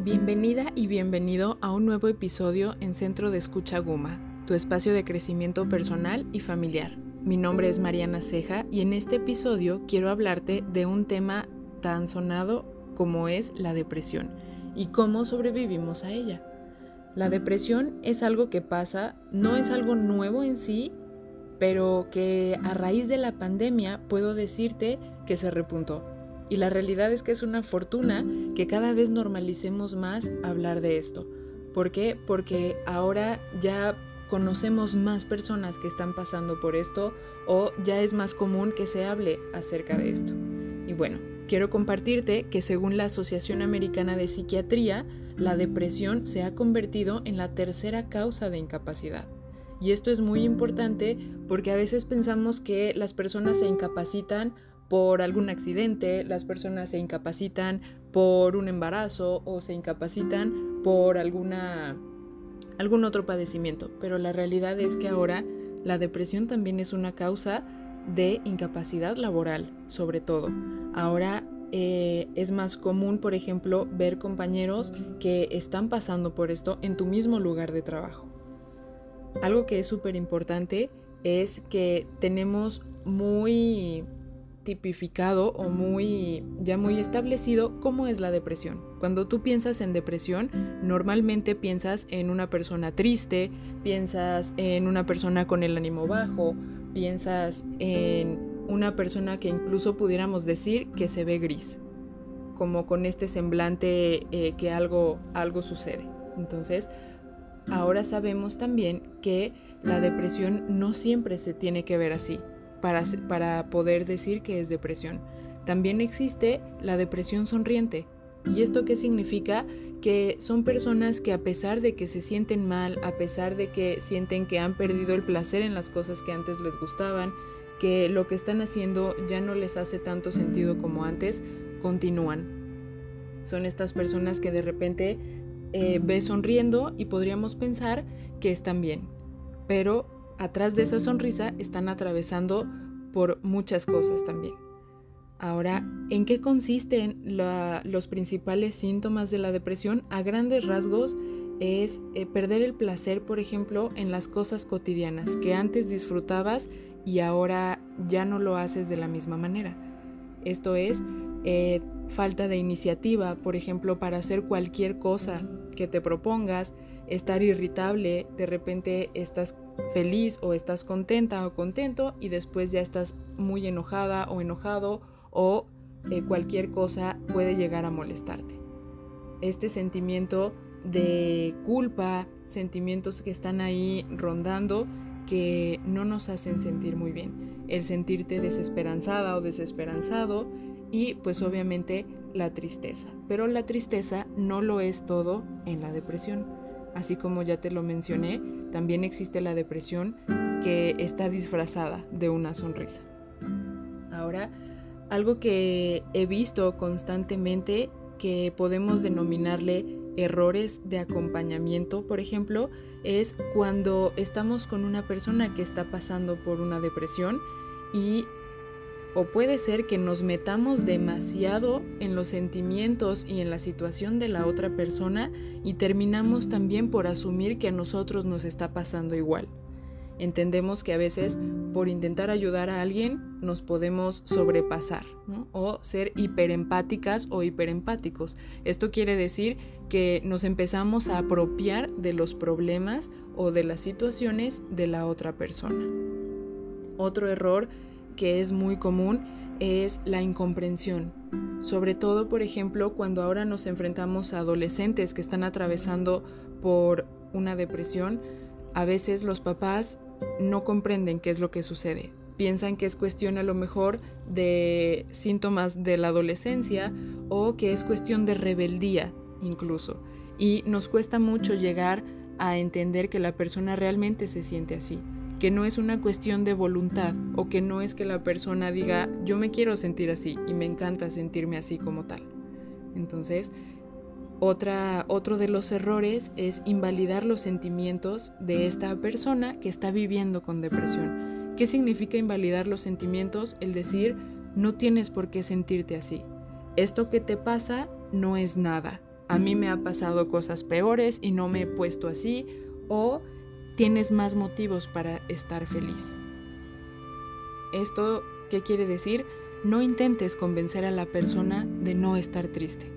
Bienvenida y bienvenido a un nuevo episodio en Centro de Escucha Guma, tu espacio de crecimiento personal y familiar. Mi nombre es Mariana Ceja y en este episodio quiero hablarte de un tema tan sonado como es la depresión y cómo sobrevivimos a ella. La depresión es algo que pasa, no es algo nuevo en sí, pero que a raíz de la pandemia puedo decirte que se repuntó y la realidad es que es una fortuna que cada vez normalicemos más hablar de esto. ¿Por qué? Porque ahora ya conocemos más personas que están pasando por esto o ya es más común que se hable acerca de esto. Y bueno, quiero compartirte que según la Asociación Americana de Psiquiatría, la depresión se ha convertido en la tercera causa de incapacidad. Y esto es muy importante porque a veces pensamos que las personas se incapacitan por algún accidente, las personas se incapacitan por un embarazo o se incapacitan por alguna algún otro padecimiento, pero la realidad es que ahora la depresión también es una causa de incapacidad laboral, sobre todo. Ahora eh, es más común, por ejemplo, ver compañeros que están pasando por esto en tu mismo lugar de trabajo. Algo que es súper importante es que tenemos muy tipificado o muy ya muy establecido cómo es la depresión. Cuando tú piensas en depresión, normalmente piensas en una persona triste, piensas en una persona con el ánimo bajo, piensas en una persona que incluso pudiéramos decir que se ve gris, como con este semblante eh, que algo, algo sucede. Entonces, ahora sabemos también que la depresión no siempre se tiene que ver así para, poder decir que es depresión. También existe la depresión sonriente. ¿Y esto qué significa? Que son personas que a pesar de que se sienten mal, a pesar de que sienten que han perdido el placer en las cosas que antes les gustaban, que lo que están haciendo ya no les hace tanto sentido como antes, continúan. Son estas personas que de repente eh, ves sonriendo y podríamos pensar que están bien, pero atrás de esa sonrisa están atravesando por muchas cosas también. Ahora, ¿en qué consisten los principales síntomas de la depresión? A grandes rasgos es eh, perder el placer, por ejemplo, en las cosas cotidianas que antes disfrutabas y ahora ya no lo haces de la misma manera. Esto es eh, falta de iniciativa, por ejemplo, para hacer cualquier cosa que te propongas, estar irritable, de repente estás feliz o estás contenta o contento y después ya estás muy enojada o enojado o eh, cualquier cosa puede llegar a molestarte. Este sentimiento de culpa, sentimientos que están ahí rondando que no nos hacen sentir muy bien. El sentirte desesperanzada o desesperanzado y pues obviamente la tristeza. Pero la tristeza no lo es todo en la depresión. Así como ya te lo mencioné, también existe la depresión que está disfrazada de una sonrisa. Ahora, algo que he visto constantemente que podemos denominarle errores de acompañamiento, por ejemplo, es cuando estamos con una persona que está pasando por una depresión y o puede ser que nos metamos demasiado en los sentimientos y en la situación de la otra persona y terminamos también por asumir que a nosotros nos está pasando igual. Entendemos que a veces por intentar ayudar a alguien nos podemos sobrepasar o ser hiperempáticas o hiperempáticos. Esto quiere decir que nos empezamos a apropiar de los problemas o de las situaciones de la otra persona. Otro error que es muy común es la incomprensión. Sobre todo, por ejemplo, cuando ahora nos enfrentamos a adolescentes que están atravesando por una depresión, a veces los papás no comprenden qué es lo que sucede. Piensan que es cuestión a lo mejor de síntomas de la adolescencia o que es cuestión de rebeldía incluso. Y nos cuesta mucho llegar a entender que la persona realmente se siente así que no es una cuestión de voluntad o que no es que la persona diga yo me quiero sentir así y me encanta sentirme así como tal. Entonces, otra, otro de los errores es invalidar los sentimientos de esta persona que está viviendo con depresión. ¿Qué significa invalidar los sentimientos? El decir, no tienes por qué sentirte así. Esto que te pasa no es nada. a mí me ha pasado cosas peores y no me he puesto así, o tienes más motivos para estar feliz. ¿Esto qué quiere decir? No intentes convencer a la persona de no estar triste.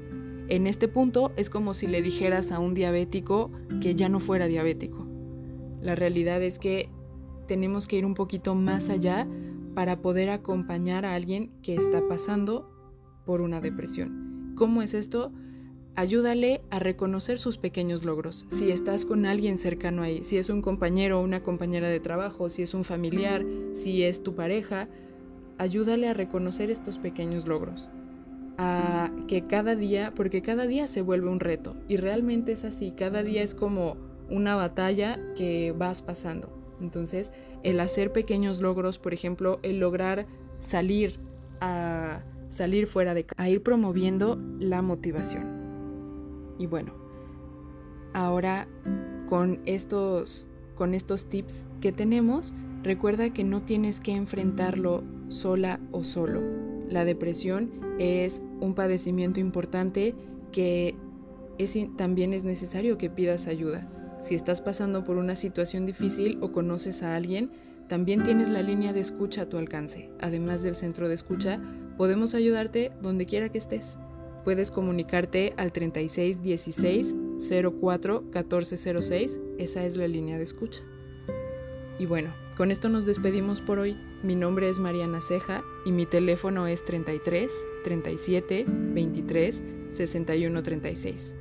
En este punto es como si le dijeras a un diabético que ya no fuera diabético. La realidad es que tenemos que ir un poquito más allá para poder acompañar a alguien que está pasando por una depresión. ¿Cómo es esto? Ayúdale a reconocer sus pequeños logros. Si estás con alguien cercano ahí, si es un compañero o una compañera de trabajo, si es un familiar, si es tu pareja, ayúdale a reconocer estos pequeños logros. A que cada día, porque cada día se vuelve un reto y realmente es así, cada día es como una batalla que vas pasando. Entonces, el hacer pequeños logros, por ejemplo, el lograr salir a salir fuera de a ir promoviendo la motivación. Y bueno, ahora con estos con estos tips que tenemos, recuerda que no tienes que enfrentarlo sola o solo. La depresión es un padecimiento importante que también es necesario que pidas ayuda. Si estás pasando por una situación difícil o conoces a alguien, también tienes la línea de escucha a tu alcance. Además del centro de escucha, podemos ayudarte donde quiera que estés. Puedes comunicarte al 3616 04 1406, esa es la línea de escucha. Y bueno, con esto nos despedimos por hoy. Mi nombre es Mariana Ceja y mi teléfono es 33 37 23 61 36.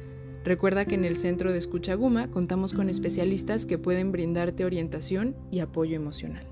Recuerda que en el Centro de Escucha Guma contamos con especialistas que pueden brindarte orientación y apoyo emocional.